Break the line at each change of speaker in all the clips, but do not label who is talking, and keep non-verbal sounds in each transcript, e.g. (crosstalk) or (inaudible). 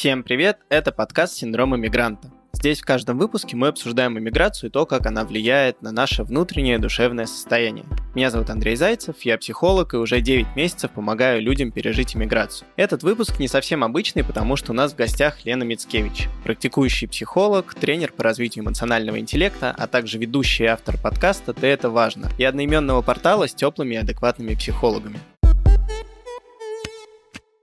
Всем привет, это подкаст «Синдром иммигранта». Здесь в каждом выпуске мы обсуждаем иммиграцию и то, как она влияет на наше внутреннее душевное состояние. Меня зовут Андрей Зайцев, я психолог и уже 9 месяцев помогаю людям пережить иммиграцию. Этот выпуск не совсем обычный, потому что у нас в гостях Лена Мицкевич, практикующий психолог, тренер по развитию эмоционального интеллекта, а также ведущий автор подкаста «Ты это важно» и одноименного портала с теплыми и адекватными психологами.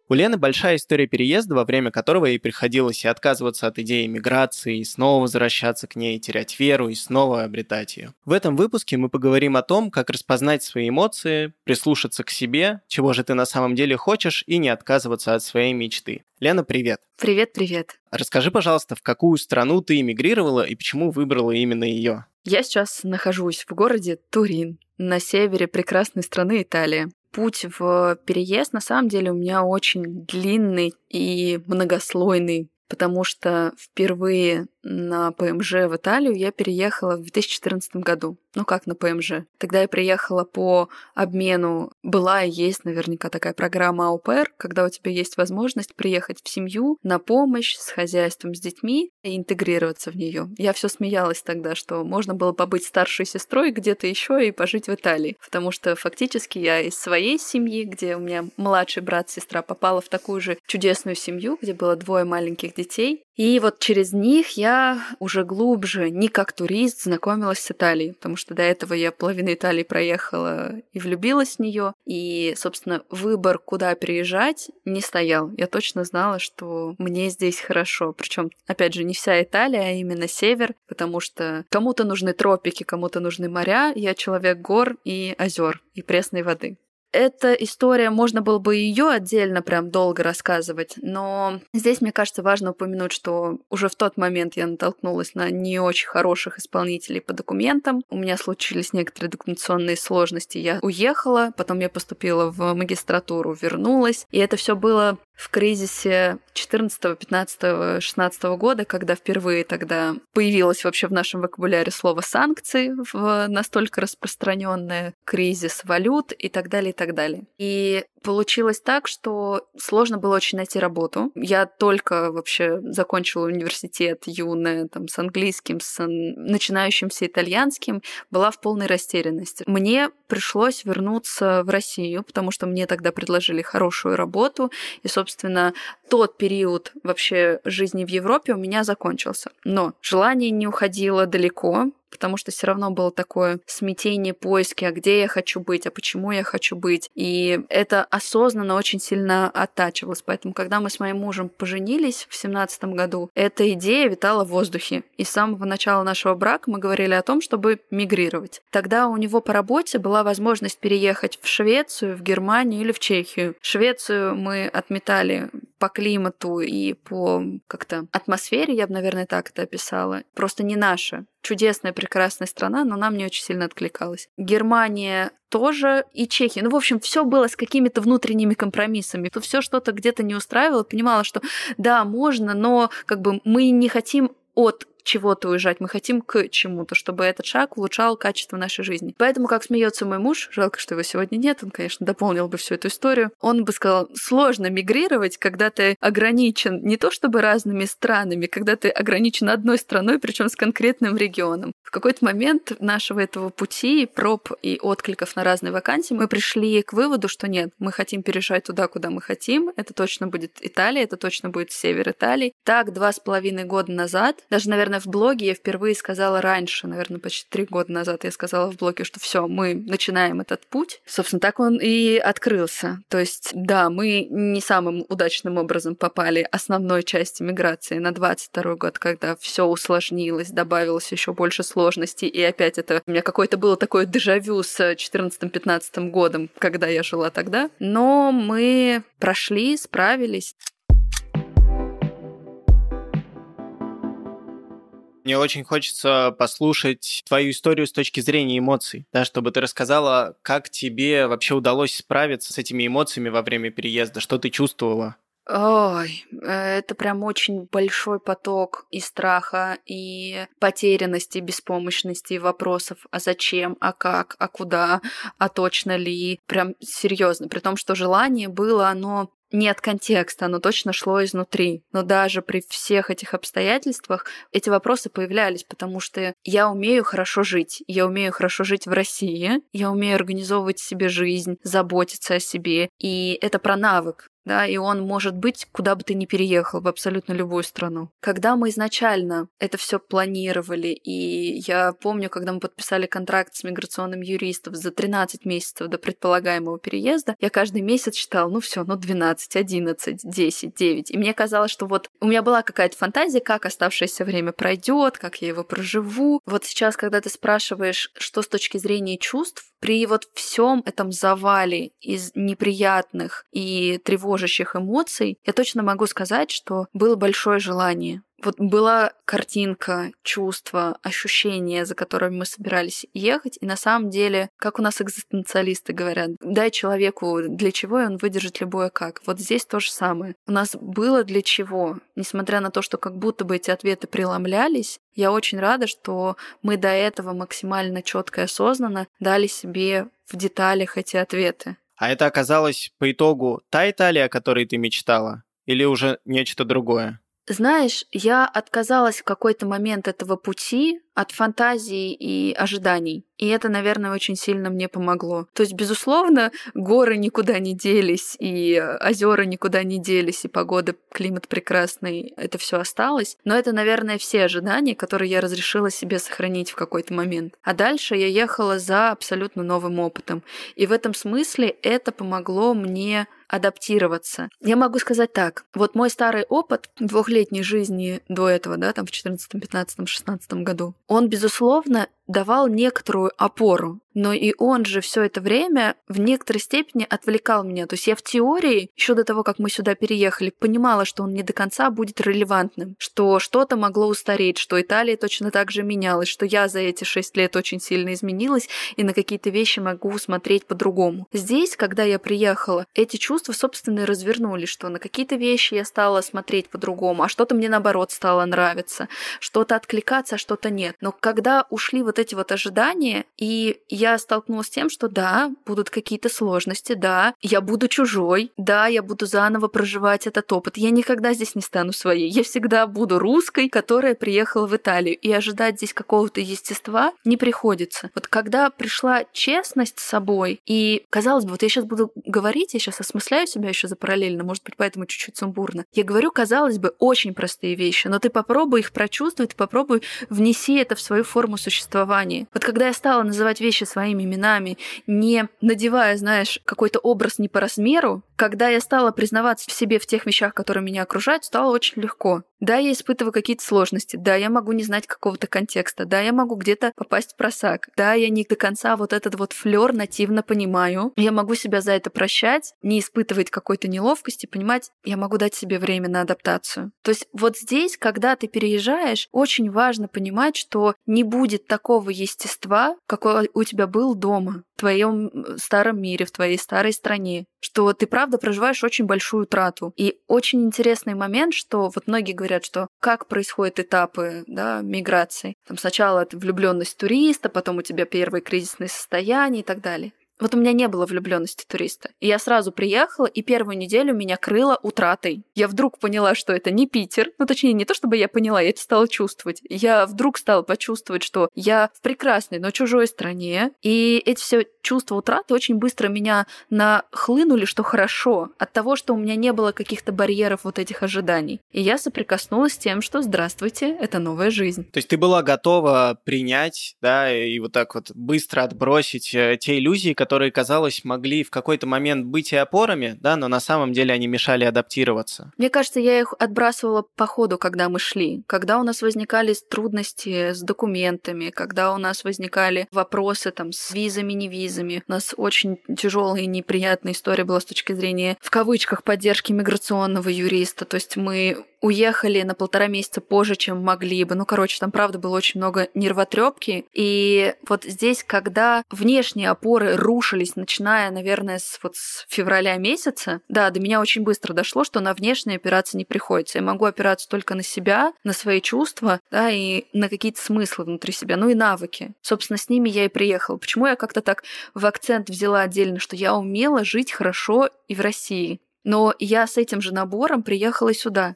У Лены большая история переезда, во время которого ей приходилось и отказываться от идеи миграции, и снова возвращаться к ней, терять веру и снова обретать ее. В этом выпуске мы поговорим о том, как распознать свои эмоции, прислушаться к себе, чего же ты на самом деле хочешь, и не отказываться от своей мечты. Лена, привет.
Привет, привет.
Расскажи, пожалуйста, в какую страну ты эмигрировала и почему выбрала именно ее?
Я сейчас нахожусь в городе Турин, на севере прекрасной страны Италия путь в переезд. На самом деле у меня очень длинный и многослойный, потому что впервые на ПМЖ в Италию я переехала в 2014 году. Ну как на ПМЖ? Тогда я приехала по обмену. Была и есть наверняка такая программа АУПР, когда у тебя есть возможность приехать в семью на помощь с хозяйством, с детьми и интегрироваться в нее. Я все смеялась тогда, что можно было побыть старшей сестрой где-то еще и пожить в Италии. Потому что фактически я из своей семьи, где у меня младший брат, сестра, попала в такую же чудесную семью, где было двое маленьких детей. И вот через них я уже глубже, не как турист, знакомилась с Италией, потому что до этого я половину Италии проехала и влюбилась в нее. И, собственно, выбор, куда переезжать, не стоял. Я точно знала, что мне здесь хорошо. Причем, опять же, не вся Италия, а именно север, потому что кому-то нужны тропики, кому-то нужны моря. Я человек гор и озер и пресной воды. Эта история, можно было бы ее отдельно прям долго рассказывать, но здесь, мне кажется, важно упомянуть, что уже в тот момент я натолкнулась на не очень хороших исполнителей по документам. У меня случились некоторые документационные сложности. Я уехала, потом я поступила в магистратуру, вернулась, и это все было в кризисе 14, 15, 16 года, когда впервые тогда появилось вообще в нашем вокабуляре слово санкции, в настолько распространенное кризис валют и так далее, и так далее. И Получилось так, что сложно было очень найти работу. Я только вообще закончила университет юная, там, с английским, с начинающимся итальянским, была в полной растерянности. Мне пришлось вернуться в Россию, потому что мне тогда предложили хорошую работу, и, собственно, тот период вообще жизни в Европе у меня закончился. Но желание не уходило далеко, потому что все равно было такое смятение, поиски, а где я хочу быть, а почему я хочу быть. И это осознанно очень сильно оттачивалось. Поэтому, когда мы с моим мужем поженились в семнадцатом году, эта идея витала в воздухе. И с самого начала нашего брака мы говорили о том, чтобы мигрировать. Тогда у него по работе была возможность переехать в Швецию, в Германию или в Чехию. Швецию мы отметали по климату и по как-то атмосфере, я бы, наверное, так это описала. Просто не наша чудесная, прекрасная страна, но нам не очень сильно откликалась. Германия тоже и Чехия. Ну, в общем, все было с какими-то внутренними компромиссами. Все что-то где-то не устраивало, понимала, что да, можно, но как бы мы не хотим от чего-то уезжать, мы хотим к чему-то, чтобы этот шаг улучшал качество нашей жизни. Поэтому, как смеется мой муж, жалко, что его сегодня нет, он, конечно, дополнил бы всю эту историю, он бы сказал, сложно мигрировать, когда ты ограничен не то чтобы разными странами, когда ты ограничен одной страной, причем с конкретным регионом. В какой-то момент нашего этого пути, проб и откликов на разные вакансии, мы пришли к выводу, что нет, мы хотим переезжать туда, куда мы хотим. Это точно будет Италия, это точно будет север Италии. Так, два с половиной года назад, даже, наверное, в блоге я впервые сказала раньше, наверное, почти три года назад я сказала в блоге, что все, мы начинаем этот путь. Собственно, так он и открылся. То есть, да, мы не самым удачным образом попали основной части миграции на 22 год, когда все усложнилось, добавилось еще больше сложностей, и опять это у меня какое-то было такое дежавю с 14-15 годом, когда я жила тогда. Но мы прошли, справились.
Мне очень хочется послушать твою историю с точки зрения эмоций, да, чтобы ты рассказала, как тебе вообще удалось справиться с этими эмоциями во время переезда, что ты чувствовала.
Ой, э, это прям очень большой поток и страха, и потерянности, беспомощности, вопросов, а зачем, а как, а куда, а точно ли. Прям серьезно. При том, что желание было, оно не от контекста, оно точно шло изнутри. Но даже при всех этих обстоятельствах эти вопросы появлялись, потому что я умею хорошо жить. Я умею хорошо жить в России, я умею организовывать себе жизнь, заботиться о себе. И это про навык да, и он может быть куда бы ты ни переехал, в абсолютно любую страну. Когда мы изначально это все планировали, и я помню, когда мы подписали контракт с миграционным юристом за 13 месяцев до предполагаемого переезда, я каждый месяц считал, ну все, ну 12, 11, 10, 9. И мне казалось, что вот у меня была какая-то фантазия, как оставшееся время пройдет, как я его проживу. Вот сейчас, когда ты спрашиваешь, что с точки зрения чувств, при вот всем этом завале из неприятных и тревожащих эмоций, я точно могу сказать, что было большое желание вот была картинка, чувство, ощущение, за которыми мы собирались ехать, и на самом деле, как у нас экзистенциалисты говорят, дай человеку для чего, и он выдержит любое как. Вот здесь то же самое. У нас было для чего, несмотря на то, что как будто бы эти ответы преломлялись, я очень рада, что мы до этого максимально четко и осознанно дали себе в деталях эти ответы.
А это оказалось по итогу та Италия, о которой ты мечтала? Или уже нечто другое?
Знаешь, я отказалась в какой-то момент этого пути от фантазий и ожиданий. И это, наверное, очень сильно мне помогло. То есть, безусловно, горы никуда не делись, и озера никуда не делись, и погода, климат прекрасный, это все осталось. Но это, наверное, все ожидания, которые я разрешила себе сохранить в какой-то момент. А дальше я ехала за абсолютно новым опытом. И в этом смысле это помогло мне адаптироваться. Я могу сказать так. Вот мой старый опыт двухлетней жизни до этого, да, там в 14, 15, 16 году, он, безусловно, давал некоторую опору но и он же все это время в некоторой степени отвлекал меня. То есть я в теории, еще до того, как мы сюда переехали, понимала, что он не до конца будет релевантным, что что-то могло устареть, что Италия точно так же менялась, что я за эти шесть лет очень сильно изменилась и на какие-то вещи могу смотреть по-другому. Здесь, когда я приехала, эти чувства, собственно, и развернулись, что на какие-то вещи я стала смотреть по-другому, а что-то мне, наоборот, стало нравиться, что-то откликаться, а что-то нет. Но когда ушли вот эти вот ожидания, и я столкнулась с тем, что да, будут какие-то сложности, да, я буду чужой, да, я буду заново проживать этот опыт. Я никогда здесь не стану своей. Я всегда буду русской, которая приехала в Италию. И ожидать здесь какого-то естества не приходится. Вот когда пришла честность с собой, и казалось бы, вот я сейчас буду говорить, я сейчас осмысляю себя еще за параллельно, может быть, поэтому чуть-чуть сумбурно. Я говорю, казалось бы, очень простые вещи, но ты попробуй их прочувствовать, попробуй внеси это в свою форму существования. Вот когда я стала называть вещи своими именами, не надевая, знаешь, какой-то образ не по размеру, когда я стала признаваться в себе в тех вещах, которые меня окружают, стало очень легко. Да, я испытываю какие-то сложности, да, я могу не знать какого-то контекста, да, я могу где-то попасть в просак, да, я не до конца вот этот вот флер нативно понимаю, я могу себя за это прощать, не испытывать какой-то неловкости, понимать, я могу дать себе время на адаптацию. То есть вот здесь, когда ты переезжаешь, очень важно понимать, что не будет такого естества, какое у тебя был дома, в твоем старом мире, в твоей старой стране, что ты правда проживаешь очень большую утрату. И очень интересный момент, что вот многие говорят, что как происходят этапы да, миграции. Там сначала это влюбленность туриста, потом у тебя первые кризисные состояния и так далее. Вот у меня не было влюбленности туриста. И я сразу приехала, и первую неделю меня крыло утратой. Я вдруг поняла, что это не Питер. Ну, точнее, не то, чтобы я поняла, я это стала чувствовать. Я вдруг стала почувствовать, что я в прекрасной, но чужой стране. И эти все чувства утраты очень быстро меня нахлынули, что хорошо, от того, что у меня не было каких-то барьеров вот этих ожиданий. И я соприкоснулась с тем, что здравствуйте, это новая жизнь.
То есть ты была готова принять, да, и вот так вот быстро отбросить э, те иллюзии, которые которые, казалось, могли в какой-то момент быть и опорами, да, но на самом деле они мешали адаптироваться.
Мне кажется, я их отбрасывала по ходу, когда мы шли. Когда у нас возникали трудности с документами, когда у нас возникали вопросы там с визами, не визами. У нас очень тяжелая и неприятная история была с точки зрения, в кавычках, поддержки миграционного юриста. То есть мы уехали на полтора месяца позже, чем могли бы. Ну, короче, там, правда, было очень много нервотрепки. И вот здесь, когда внешние опоры рушились, начиная, наверное, с, вот с февраля месяца, да, до меня очень быстро дошло, что на внешние опираться не приходится. Я могу опираться только на себя, на свои чувства, да, и на какие-то смыслы внутри себя, ну и навыки. Собственно, с ними я и приехала. Почему я как-то так в акцент взяла отдельно, что я умела жить хорошо и в России. Но я с этим же набором приехала сюда.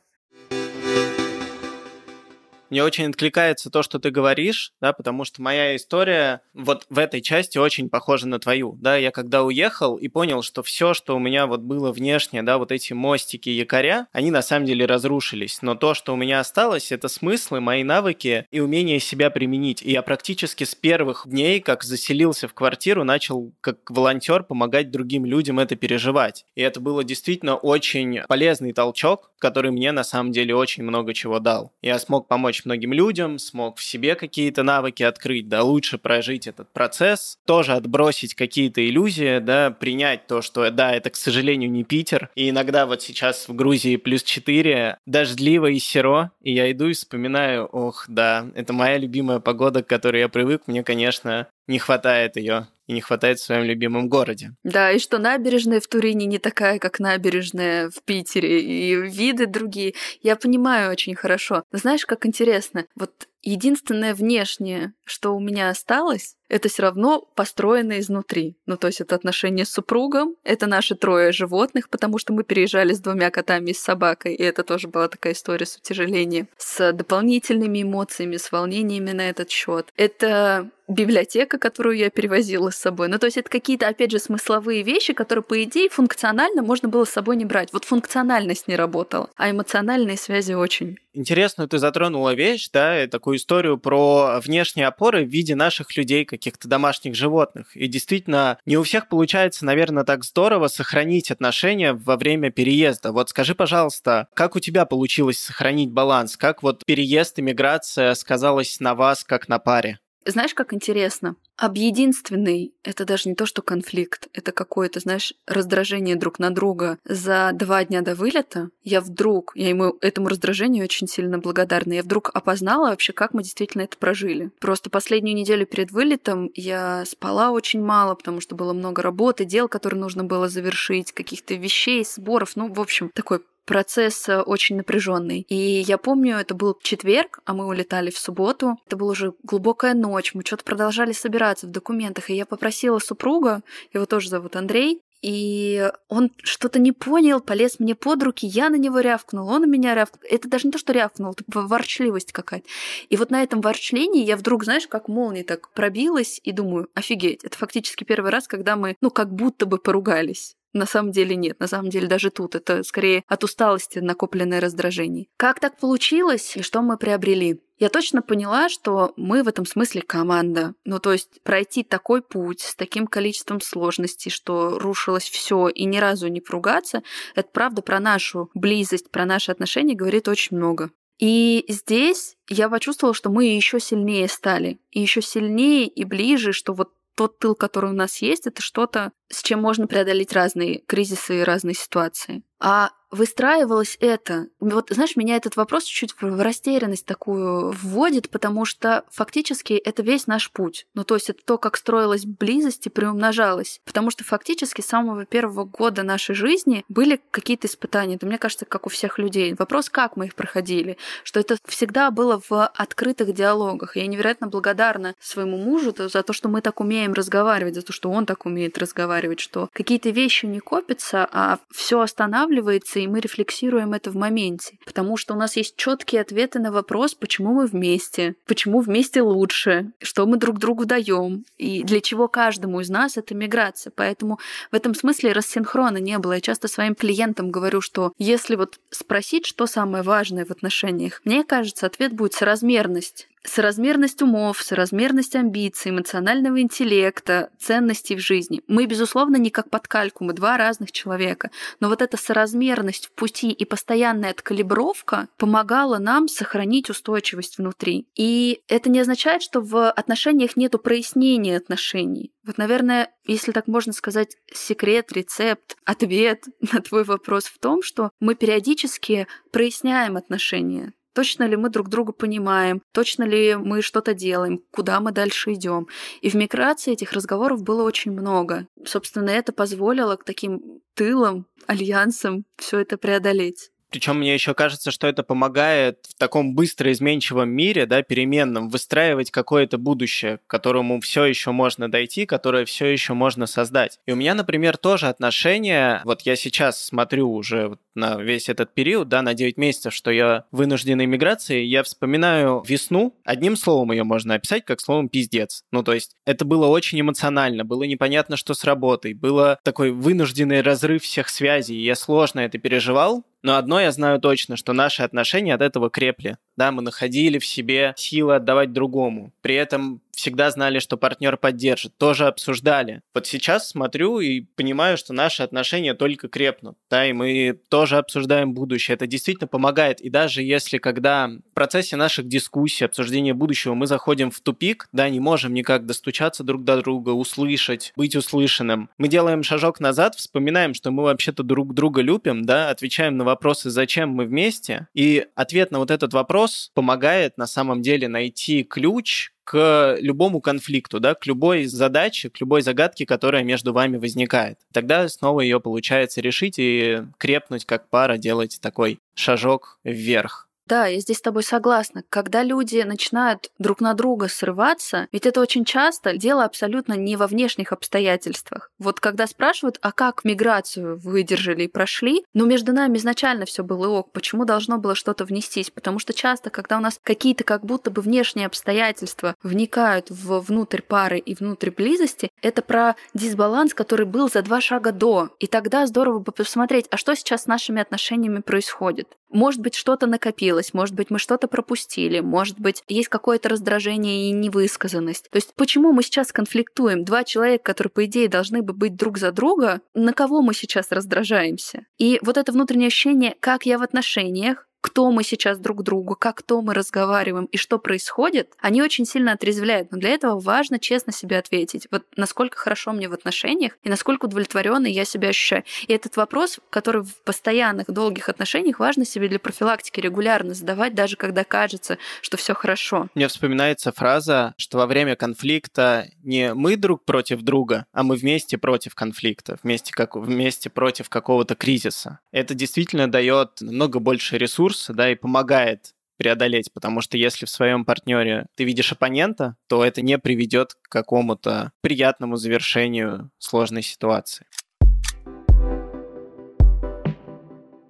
Мне очень откликается то, что ты говоришь, да, потому что моя история вот в этой части очень похожа на твою, да, я когда уехал и понял, что все, что у меня вот было внешне, да, вот эти мостики, якоря, они на самом деле разрушились, но то, что у меня осталось, это смыслы, мои навыки и умение себя применить, и я практически с первых дней, как заселился в квартиру, начал как волонтер помогать другим людям это переживать, и это было действительно очень полезный толчок, который мне на самом деле очень много чего дал. Я смог помочь помочь многим людям, смог в себе какие-то навыки открыть, да, лучше прожить этот процесс, тоже отбросить какие-то иллюзии, да, принять то, что, да, это, к сожалению, не Питер. И иногда вот сейчас в Грузии плюс 4, дождливо и серо, и я иду и вспоминаю, ох, да, это моя любимая погода, к которой я привык, мне, конечно, не хватает ее и не хватает в своем любимом городе.
Да, и что набережная в Турине не такая, как набережная в Питере, и виды другие. Я понимаю очень хорошо. Знаешь, как интересно? Вот единственное внешнее, что у меня осталось, это все равно построено изнутри. Ну, то есть это отношения с супругом, это наши трое животных, потому что мы переезжали с двумя котами и с собакой, и это тоже была такая история с утяжелением, с дополнительными эмоциями, с волнениями на этот счет. Это библиотека, которую я перевозила с собой. Ну, то есть это какие-то, опять же, смысловые вещи, которые, по идее, функционально можно было с собой не брать. Вот функциональность не работала, а эмоциональные связи очень.
Интересную ты затронула вещь, да, такую историю про внешние опоры в виде наших людей, каких-то домашних животных. И действительно, не у всех получается, наверное, так здорово сохранить отношения во время переезда. Вот скажи, пожалуйста, как у тебя получилось сохранить баланс? Как вот переезд, иммиграция сказалась на вас, как на паре?
Знаешь, как интересно? Объединственный — это даже не то, что конфликт, это какое-то, знаешь, раздражение друг на друга. За два дня до вылета я вдруг, я ему этому раздражению очень сильно благодарна, я вдруг опознала вообще, как мы действительно это прожили. Просто последнюю неделю перед вылетом я спала очень мало, потому что было много работы, дел, которые нужно было завершить, каких-то вещей, сборов, ну, в общем, такой процесс э, очень напряженный. И я помню, это был четверг, а мы улетали в субботу. Это была уже глубокая ночь, мы что-то продолжали собираться в документах, и я попросила супруга, его тоже зовут Андрей, и он что-то не понял, полез мне под руки, я на него рявкнул, он на меня рявкнул. Это даже не то, что рявкнул, это ворчливость какая-то. И вот на этом ворчлении я вдруг, знаешь, как молния так пробилась и думаю, офигеть, это фактически первый раз, когда мы, ну, как будто бы поругались. На самом деле нет, на самом деле даже тут это скорее от усталости накопленное раздражение. Как так получилось и что мы приобрели? Я точно поняла, что мы в этом смысле команда. Ну, то есть пройти такой путь с таким количеством сложностей, что рушилось все и ни разу не поругаться, это правда про нашу близость, про наши отношения говорит очень много. И здесь я почувствовала, что мы еще сильнее стали, и еще сильнее и ближе, что вот тот тыл, который у нас есть, это что-то, с чем можно преодолеть разные кризисы и разные ситуации. А выстраивалось это? Вот, знаешь, меня этот вопрос чуть в растерянность такую вводит, потому что фактически это весь наш путь. Ну, то есть это то, как строилась близость и приумножалась. Потому что фактически с самого первого года нашей жизни были какие-то испытания. Это, мне кажется, как у всех людей. Вопрос, как мы их проходили. Что это всегда было в открытых диалогах. Я невероятно благодарна своему мужу за то, что мы так умеем разговаривать, за то, что он так умеет разговаривать, что какие-то вещи не копятся, а все останавливается и мы рефлексируем это в моменте. Потому что у нас есть четкие ответы на вопрос, почему мы вместе, почему вместе лучше, что мы друг другу даем, и для чего каждому из нас это миграция. Поэтому в этом смысле рассинхрона не было. Я часто своим клиентам говорю, что если вот спросить, что самое важное в отношениях, мне кажется, ответ будет соразмерность соразмерность умов, соразмерность амбиций, эмоционального интеллекта, ценностей в жизни. Мы, безусловно, не как под кальку, мы два разных человека. Но вот эта соразмерность в пути и постоянная откалибровка помогала нам сохранить устойчивость внутри. И это не означает, что в отношениях нету прояснения отношений. Вот, наверное, если так можно сказать, секрет, рецепт, ответ (laughs) на твой вопрос в том, что мы периодически проясняем отношения. Точно ли мы друг друга понимаем? Точно ли мы что-то делаем? Куда мы дальше идем? И в миграции этих разговоров было очень много. Собственно, это позволило к таким тылам, альянсам все это преодолеть.
Причем мне еще кажется, что это помогает в таком быстро изменчивом мире, да, переменном, выстраивать какое-то будущее, к которому все еще можно дойти, которое все еще можно создать. И у меня, например, тоже отношение, вот я сейчас смотрю уже на весь этот период, да, на 9 месяцев, что я вынужденной миграции, я вспоминаю весну, одним словом ее можно описать, как словом пиздец. Ну, то есть это было очень эмоционально, было непонятно, что с работой, было такой вынужденный разрыв всех связей, я сложно это переживал, но одно я знаю точно, что наши отношения от этого крепли. Да, мы находили в себе силы отдавать другому. При этом всегда знали, что партнер поддержит, тоже обсуждали. Вот сейчас смотрю и понимаю, что наши отношения только крепнут, да, и мы тоже обсуждаем будущее. Это действительно помогает. И даже если когда в процессе наших дискуссий, обсуждения будущего мы заходим в тупик, да, не можем никак достучаться друг до друга, услышать, быть услышанным, мы делаем шажок назад, вспоминаем, что мы вообще-то друг друга любим, да, отвечаем на вопросы, зачем мы вместе, и ответ на вот этот вопрос помогает на самом деле найти ключ к любому конфликту, да, к любой задаче, к любой загадке, которая между вами возникает. Тогда снова ее получается решить и крепнуть как пара, делать такой шажок вверх.
Да, я здесь с тобой согласна. Когда люди начинают друг на друга срываться, ведь это очень часто дело абсолютно не во внешних обстоятельствах. Вот когда спрашивают, а как миграцию выдержали и прошли, но между нами изначально все было ок, почему должно было что-то внестись? Потому что часто, когда у нас какие-то как будто бы внешние обстоятельства вникают в внутрь пары и внутрь близости, это про дисбаланс, который был за два шага до. И тогда здорово бы посмотреть, а что сейчас с нашими отношениями происходит. Может быть, что-то накопилось, может быть, мы что-то пропустили, может быть, есть какое-то раздражение и невысказанность. То есть почему мы сейчас конфликтуем? Два человека, которые, по идее, должны бы быть друг за друга, на кого мы сейчас раздражаемся? И вот это внутреннее ощущение, как я в отношениях, кто мы сейчас друг другу, как то мы разговариваем и что происходит, они очень сильно отрезвляют. Но для этого важно честно себе ответить, вот насколько хорошо мне в отношениях и насколько удовлетворенно я себя ощущаю. И этот вопрос, который в постоянных долгих отношениях важно себе для профилактики регулярно задавать, даже когда кажется, что все хорошо.
Мне вспоминается фраза, что во время конфликта не мы друг против друга, а мы вместе против конфликта, вместе, как, вместе против какого-то кризиса. Это действительно дает намного больше ресурсов ресурсы, да, и помогает преодолеть, потому что если в своем партнере ты видишь оппонента, то это не приведет к какому-то приятному завершению сложной ситуации.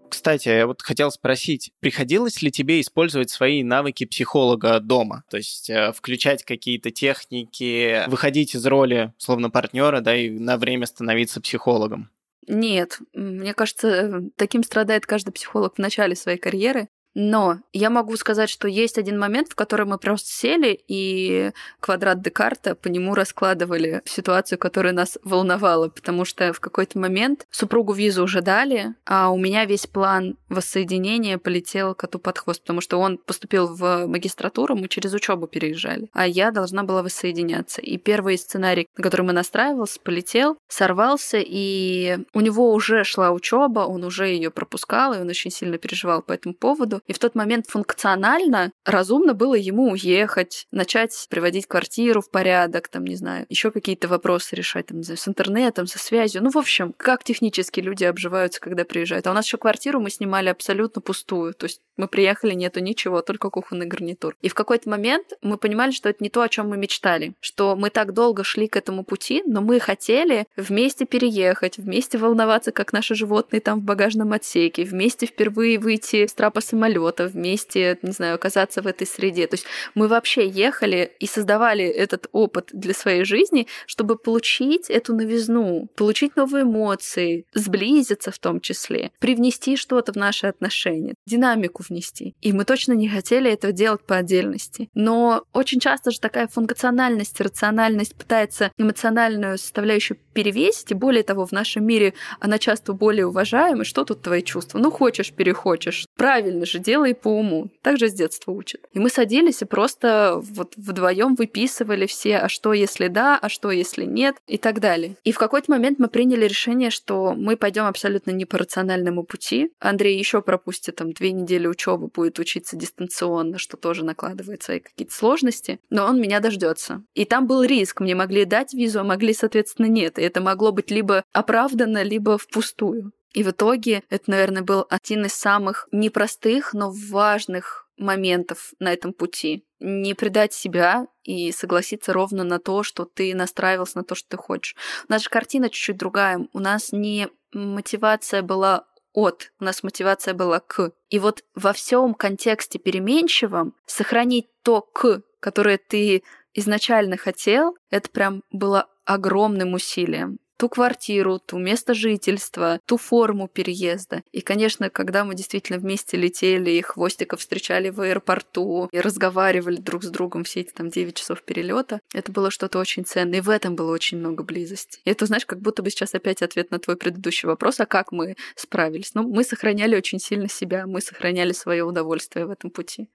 Кстати, я вот хотел спросить, приходилось ли тебе использовать свои навыки психолога дома? То есть э, включать какие-то техники, выходить из роли, словно партнера, да, и на время становиться психологом?
Нет, мне кажется, таким страдает каждый психолог в начале своей карьеры. Но я могу сказать, что есть один момент, в который мы просто сели и квадрат Декарта по нему раскладывали ситуацию, которая нас волновала, потому что в какой-то момент супругу визу уже дали, а у меня весь план воссоединения полетел коту под хвост, потому что он поступил в магистратуру, мы через учебу переезжали, а я должна была воссоединяться. И первый сценарий, на который мы настраивался, полетел, сорвался, и у него уже шла учеба, он уже ее пропускал, и он очень сильно переживал по этому поводу. И в тот момент функционально разумно было ему уехать, начать приводить квартиру в порядок, там, не знаю, еще какие-то вопросы решать, там, не знаю, с интернетом, со связью. Ну, в общем, как технически люди обживаются, когда приезжают. А у нас еще квартиру мы снимали абсолютно пустую. То есть мы приехали, нету ничего, только кухонный гарнитур. И в какой-то момент мы понимали, что это не то, о чем мы мечтали, что мы так долго шли к этому пути, но мы хотели вместе переехать, вместе волноваться, как наши животные там в багажном отсеке, вместе впервые выйти с трапа самолета, самолета вместе, не знаю, оказаться в этой среде. То есть мы вообще ехали и создавали этот опыт для своей жизни, чтобы получить эту новизну, получить новые эмоции, сблизиться в том числе, привнести что-то в наши отношения, динамику внести. И мы точно не хотели этого делать по отдельности. Но очень часто же такая функциональность, рациональность пытается эмоциональную составляющую перевесить, и более того, в нашем мире она часто более уважаема. Что тут твои чувства? Ну, хочешь, перехочешь. Правильно же, делай по уму. Так же с детства учат. И мы садились и просто вот вдвоем выписывали все, а что если да, а что если нет, и так далее. И в какой-то момент мы приняли решение, что мы пойдем абсолютно не по рациональному пути. Андрей еще пропустит там две недели учебы, будет учиться дистанционно, что тоже накладывает свои какие-то сложности, но он меня дождется. И там был риск. Мне могли дать визу, а могли, соответственно, нет. И это могло быть либо оправдано, либо впустую. И в итоге это, наверное, был один из самых непростых, но важных моментов на этом пути. Не предать себя и согласиться ровно на то, что ты настраивался на то, что ты хочешь. У нас же картина чуть-чуть другая. У нас не мотивация была от, у нас мотивация была к. И вот во всем контексте переменчивом сохранить то к, которое ты изначально хотел, это прям было огромным усилием ту квартиру, ту место жительства, ту форму переезда. И, конечно, когда мы действительно вместе летели и хвостиков встречали в аэропорту и разговаривали друг с другом все эти там 9 часов перелета, это было что-то очень ценное. И в этом было очень много близости. И это, знаешь, как будто бы сейчас опять ответ на твой предыдущий вопрос, а как мы справились? Ну, мы сохраняли очень сильно себя, мы сохраняли свое удовольствие в этом пути.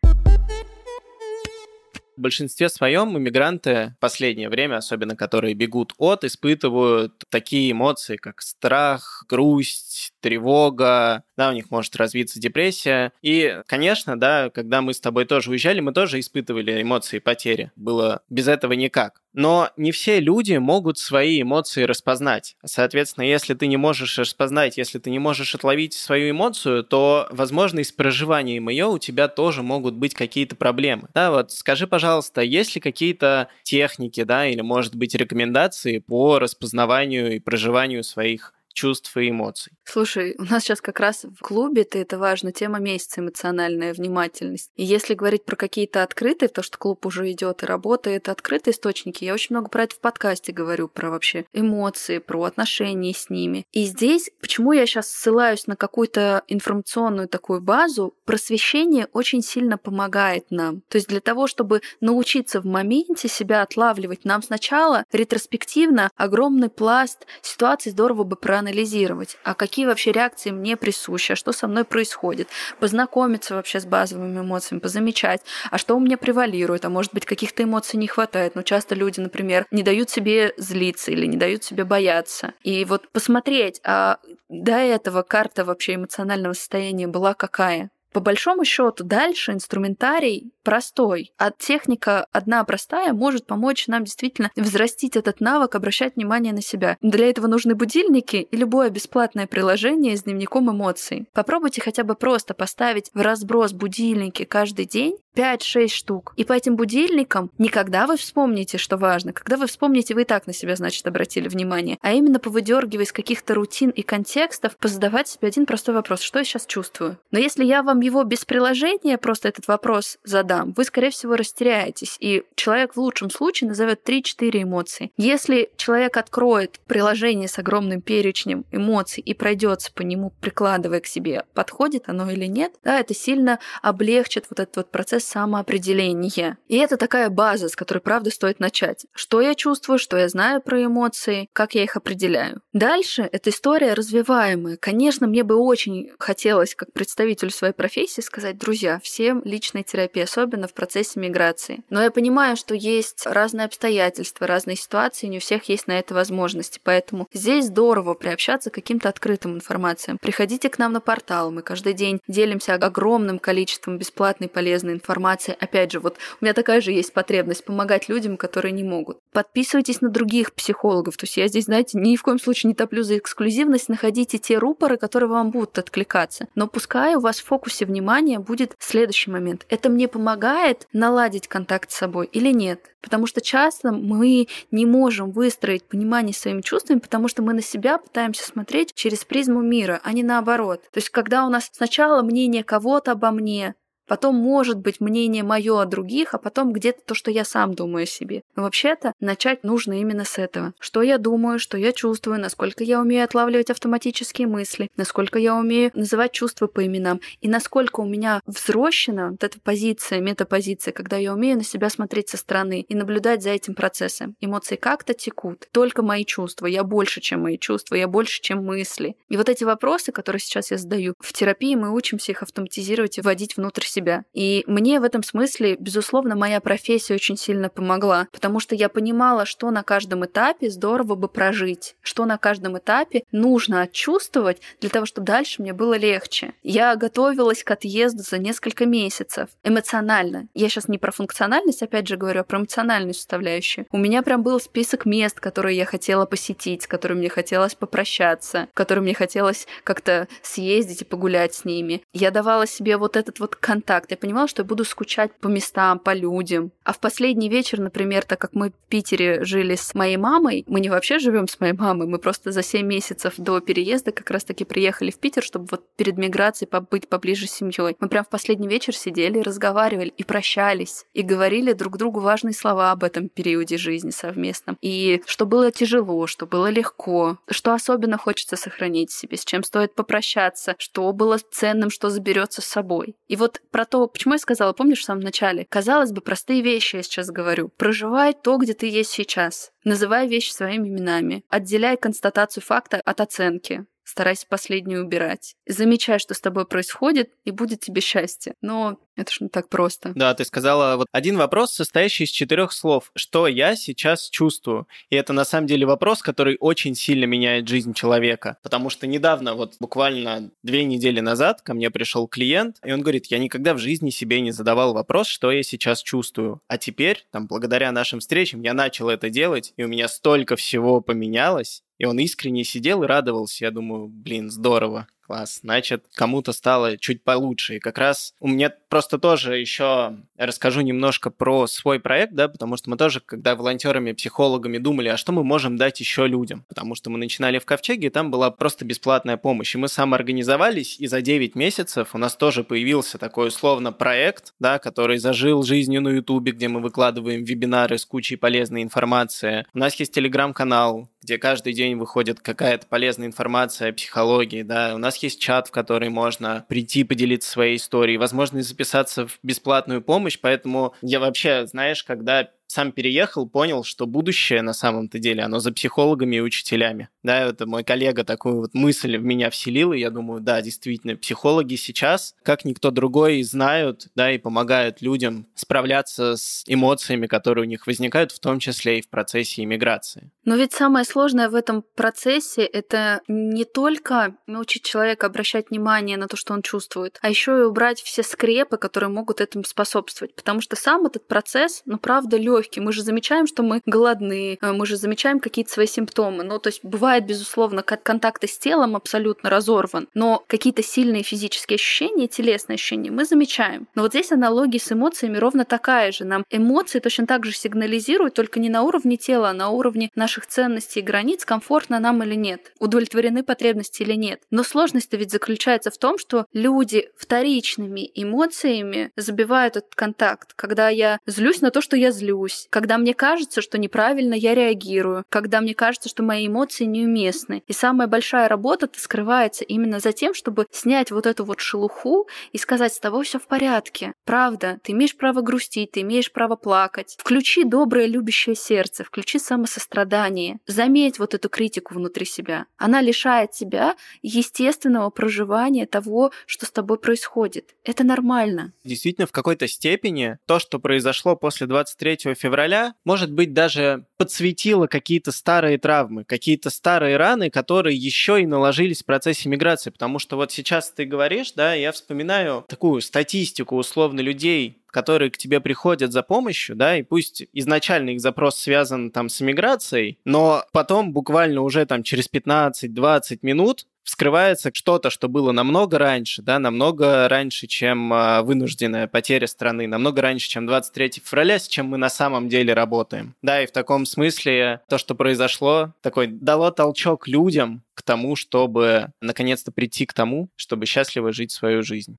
В большинстве своем иммигранты в последнее время, особенно которые бегут от, испытывают такие эмоции, как страх, грусть, тревога, да, у них может развиться депрессия. И, конечно, да, когда мы с тобой тоже уезжали, мы тоже испытывали эмоции потери. Было без этого никак. Но не все люди могут свои эмоции распознать. Соответственно, если ты не можешь распознать, если ты не можешь отловить свою эмоцию, то, возможно, и с проживанием ее у тебя тоже могут быть какие-то проблемы. Да, вот скажи, пожалуйста, есть ли какие-то техники, да, или, может быть, рекомендации по распознаванию и проживанию своих чувств и эмоций.
Слушай, у нас сейчас как раз в клубе, ты это важно, тема месяца эмоциональная внимательность. И если говорить про какие-то открытые, то что клуб уже идет и работает, открытые источники, я очень много про это в подкасте говорю, про вообще эмоции, про отношения с ними. И здесь, почему я сейчас ссылаюсь на какую-то информационную такую базу, просвещение очень сильно помогает нам. То есть для того, чтобы научиться в моменте себя отлавливать, нам сначала ретроспективно огромный пласт ситуаций здорово бы проанализировать, а какие вообще реакции мне присущи, а что со мной происходит, познакомиться вообще с базовыми эмоциями, позамечать, а что у меня превалирует, а может быть каких-то эмоций не хватает. Но часто люди, например, не дают себе злиться или не дают себе бояться. И вот посмотреть, а до этого карта вообще эмоционального состояния была какая? По большому счету, дальше инструментарий простой, а техника одна простая может помочь нам действительно взрастить этот навык, обращать внимание на себя. Для этого нужны будильники и любое бесплатное приложение с дневником эмоций. Попробуйте хотя бы просто поставить в разброс будильники каждый день 5-6 штук. И по этим будильникам никогда вы вспомните, что важно, когда вы вспомните, вы и так на себя, значит, обратили внимание, а именно повыдергивая из каких-то рутин и контекстов, позадавать себе один простой вопрос, что я сейчас чувствую. Но если я вам его без приложения просто этот вопрос задам, дам, вы, скорее всего, растеряетесь. И человек в лучшем случае назовет 3-4 эмоции. Если человек откроет приложение с огромным перечнем эмоций и пройдется по нему, прикладывая к себе, подходит оно или нет, да, это сильно облегчит вот этот вот процесс самоопределения. И это такая база, с которой, правда, стоит начать. Что я чувствую, что я знаю про эмоции, как я их определяю. Дальше эта история развиваемая. Конечно, мне бы очень хотелось, как представителю своей профессии, сказать, друзья, всем личная терапия, особенно в процессе миграции. Но я понимаю, что есть разные обстоятельства, разные ситуации, не у всех есть на это возможности. Поэтому здесь здорово приобщаться к каким-то открытым информациям. Приходите к нам на портал, мы каждый день делимся огромным количеством бесплатной полезной информации. Опять же, вот у меня такая же есть потребность помогать людям, которые не могут. Подписывайтесь на других психологов. То есть я здесь, знаете, ни в коем случае не топлю за эксклюзивность. Находите те рупоры, которые вам будут откликаться. Но пускай у вас в фокусе внимания будет следующий момент. Это мне помогает наладить контакт с собой или нет. Потому что часто мы не можем выстроить понимание своими чувствами, потому что мы на себя пытаемся смотреть через призму мира, а не наоборот. То есть когда у нас сначала мнение кого-то обо мне, Потом может быть мнение мое о других, а потом где-то то, что я сам думаю о себе. Но вообще-то начать нужно именно с этого. Что я думаю, что я чувствую, насколько я умею отлавливать автоматические мысли, насколько я умею называть чувства по именам, и насколько у меня взрощена вот эта позиция, метапозиция, когда я умею на себя смотреть со стороны и наблюдать за этим процессом. Эмоции как-то текут. Только мои чувства. Я больше, чем мои чувства. Я больше, чем мысли. И вот эти вопросы, которые сейчас я задаю, в терапии мы учимся их автоматизировать и вводить внутрь себя. И мне в этом смысле, безусловно, моя профессия очень сильно помогла, потому что я понимала, что на каждом этапе здорово бы прожить, что на каждом этапе нужно отчувствовать для того, чтобы дальше мне было легче. Я готовилась к отъезду за несколько месяцев эмоционально. Я сейчас не про функциональность, опять же говорю, а про эмоциональную составляющую. У меня прям был список мест, которые я хотела посетить, с которыми мне хотелось попрощаться, которые мне хотелось как-то съездить и погулять с ними. Я давала себе вот этот вот контакт. Я понимала, что я буду скучать по местам, по людям. А в последний вечер, например, так как мы в Питере жили с моей мамой, мы не вообще живем с моей мамой, мы просто за 7 месяцев до переезда как раз-таки приехали в Питер, чтобы вот перед миграцией побыть поближе с семьей. Мы прям в последний вечер сидели, разговаривали и прощались, и говорили друг другу важные слова об этом периоде жизни совместном. И что было тяжело, что было легко, что особенно хочется сохранить себе, с чем стоит попрощаться, что было ценным, что заберется с собой. И вот про то, почему я сказала, помнишь в самом начале, казалось бы, простые вещи я сейчас говорю. Проживай то, где ты есть сейчас. Называй вещи своими именами. Отделяй констатацию факта от оценки старайся последнюю убирать. Замечай, что с тобой происходит, и будет тебе счастье. Но это ж не так просто.
Да, ты сказала вот один вопрос, состоящий из четырех слов. Что я сейчас чувствую? И это на самом деле вопрос, который очень сильно меняет жизнь человека. Потому что недавно, вот буквально две недели назад, ко мне пришел клиент, и он говорит, я никогда в жизни себе не задавал вопрос, что я сейчас чувствую. А теперь, там, благодаря нашим встречам, я начал это делать, и у меня столько всего поменялось, и он искренне сидел и радовался. Я думаю, блин, здорово. Класс. Значит, кому-то стало чуть получше. И как раз у меня просто тоже еще расскажу немножко про свой проект, да, потому что мы тоже, когда волонтерами, психологами думали, а что мы можем дать еще людям? Потому что мы начинали в Ковчеге, и там была просто бесплатная помощь. И мы самоорганизовались, и за 9 месяцев у нас тоже появился такой условно проект, да, который зажил жизнью на Ютубе, где мы выкладываем вебинары с кучей полезной информации. У нас есть телеграм-канал, где каждый день выходит какая-то полезная информация о психологии, да, у нас есть чат, в который можно прийти поделиться своей историей, возможно, записаться в бесплатную помощь, поэтому я вообще, знаешь, когда сам переехал, понял, что будущее на самом-то деле, оно за психологами и учителями. Да, это мой коллега такую вот мысль в меня вселил, и я думаю, да, действительно, психологи сейчас, как никто другой, знают, да, и помогают людям справляться с эмоциями, которые у них возникают, в том числе и в процессе иммиграции.
Но ведь самое сложное в этом процессе — это не только научить человека обращать внимание на то, что он чувствует, а еще и убрать все скрепы, которые могут этому способствовать. Потому что сам этот процесс, ну, правда, легкий легкий. Мы же замечаем, что мы голодны, э, мы же замечаем какие-то свои симптомы. Ну, то есть бывает, безусловно, как контакты с телом абсолютно разорван, но какие-то сильные физические ощущения, телесные ощущения мы замечаем. Но вот здесь аналогия с эмоциями ровно такая же. Нам эмоции точно так же сигнализируют, только не на уровне тела, а на уровне наших ценностей и границ, комфортно нам или нет, удовлетворены потребности или нет. Но сложность-то ведь заключается в том, что люди вторичными эмоциями забивают этот контакт. Когда я злюсь на то, что я злюсь, злюсь, когда мне кажется, что неправильно я реагирую, когда мне кажется, что мои эмоции неуместны. И самая большая работа-то скрывается именно за тем, чтобы снять вот эту вот шелуху и сказать, с тобой все в порядке. Правда, ты имеешь право грустить, ты имеешь право плакать. Включи доброе любящее сердце, включи самосострадание. Заметь вот эту критику внутри себя. Она лишает тебя естественного проживания того, что с тобой происходит. Это нормально.
Действительно, в какой-то степени то, что произошло после 23 февраля, может быть, даже подсветило какие-то старые травмы, какие-то старые раны, которые еще и наложились в процессе миграции. Потому что вот сейчас ты говоришь, да, я вспоминаю такую статистику условно людей, которые к тебе приходят за помощью, да, и пусть изначально их запрос связан там с миграцией, но потом буквально уже там через 15-20 минут вскрывается что-то, что было намного раньше, да, намного раньше, чем э, вынужденная потеря страны, намного раньше, чем 23 февраля, с чем мы на самом деле работаем. Да, и в таком смысле то, что произошло, такой дало толчок людям к тому, чтобы наконец-то прийти к тому, чтобы счастливо жить свою жизнь.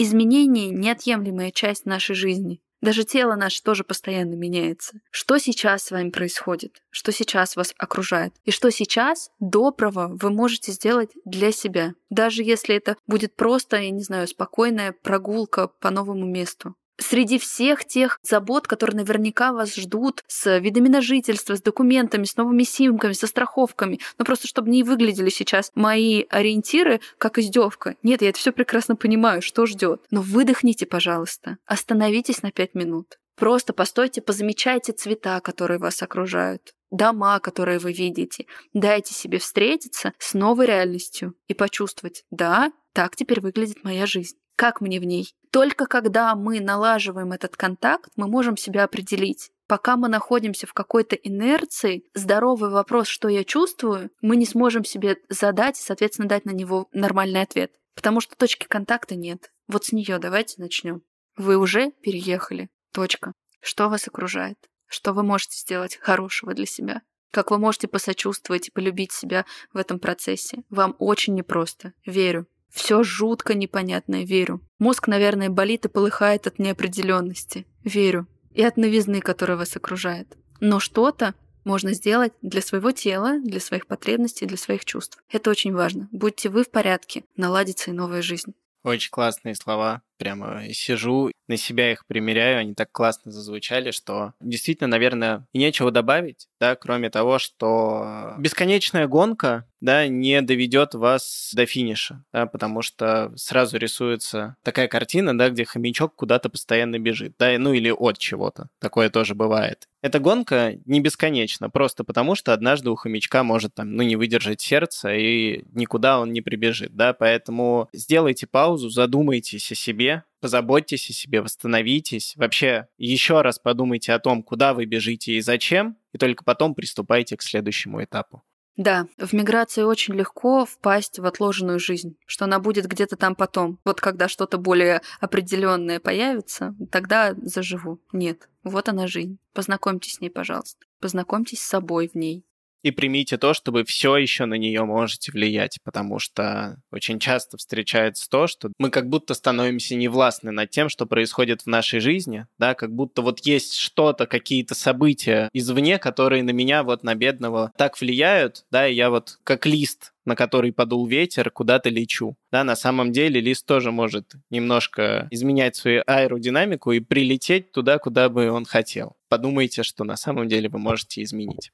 Изменение — неотъемлемая часть нашей жизни. Даже тело наше тоже постоянно меняется. Что сейчас с вами происходит? Что сейчас вас окружает? И что сейчас доброго вы можете сделать для себя? Даже если это будет просто, я не знаю, спокойная прогулка по новому месту. Среди всех тех забот, которые наверняка вас ждут с видами на жительство, с документами, с новыми симками, со страховками, ну просто чтобы не выглядели сейчас мои ориентиры как издевка. Нет, я это все прекрасно понимаю, что ждет. Но выдохните, пожалуйста. Остановитесь на пять минут. Просто постойте, позамечайте цвета, которые вас окружают дома, которые вы видите. Дайте себе встретиться с новой реальностью и почувствовать, да, так теперь выглядит моя жизнь. Как мне в ней? Только когда мы налаживаем этот контакт, мы можем себя определить. Пока мы находимся в какой-то инерции, здоровый вопрос, что я чувствую, мы не сможем себе задать и, соответственно, дать на него нормальный ответ. Потому что точки контакта нет. Вот с нее давайте начнем. Вы уже переехали. Точка. Что вас окружает? Что вы можете сделать хорошего для себя? Как вы можете посочувствовать и полюбить себя в этом процессе? Вам очень непросто. Верю. Все жутко непонятное, верю. Мозг, наверное, болит и полыхает от неопределенности. Верю. И от новизны, которая вас окружает. Но что-то можно сделать для своего тела, для своих потребностей, для своих чувств. Это очень важно. Будьте вы в порядке, наладится и новая жизнь.
Очень классные слова. Прямо сижу, на себя их примеряю, они так классно зазвучали, что действительно, наверное, нечего добавить, да, кроме того, что бесконечная гонка, да, не доведет вас до финиша, да, потому что сразу рисуется такая картина, да, где хомячок куда-то постоянно бежит, да, ну или от чего-то. Такое тоже бывает. Эта гонка не бесконечна, просто потому что однажды у хомячка может там, ну, не выдержать сердце, и никуда он не прибежит, да, поэтому сделайте паузу, задумайтесь о себе, позаботьтесь о себе, восстановитесь. Вообще, еще раз подумайте о том, куда вы бежите и зачем, и только потом приступайте к следующему этапу.
Да, в миграции очень легко впасть в отложенную жизнь, что она будет где-то там потом. Вот когда что-то более определенное появится, тогда заживу. Нет, вот она жизнь. Познакомьтесь с ней, пожалуйста. Познакомьтесь с собой в ней
и примите то, что вы все еще на нее можете влиять, потому что очень часто встречается то, что мы как будто становимся невластны над тем, что происходит в нашей жизни, да, как будто вот есть что-то, какие-то события извне, которые на меня вот на бедного так влияют, да, и я вот как лист на который подул ветер, куда-то лечу. Да, на самом деле лист тоже может немножко изменять свою аэродинамику и прилететь туда, куда бы он хотел. Подумайте, что на самом деле вы можете изменить.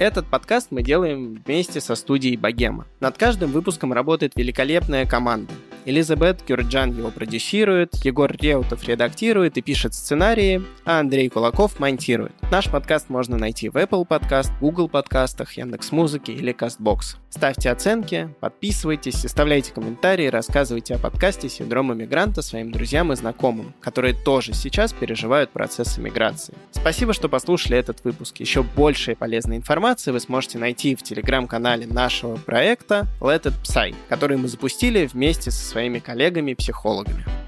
Этот подкаст мы делаем вместе со студией Богема. Над каждым выпуском работает великолепная команда. Элизабет Кюрджан его продюсирует, Егор Реутов редактирует и пишет сценарии, а Андрей Кулаков монтирует. Наш подкаст можно найти в Apple Podcast, Google подкастах, Яндекс.Музыке или Castbox. Ставьте оценки, подписывайтесь, оставляйте комментарии, рассказывайте о подкасте «Синдром иммигранта» своим друзьям и знакомым, которые тоже сейчас переживают процесс иммиграции. Спасибо, что послушали этот выпуск. Еще больше полезной информации вы сможете найти в телеграм-канале нашего проекта Let It Psy, который мы запустили вместе со своими коллегами-психологами.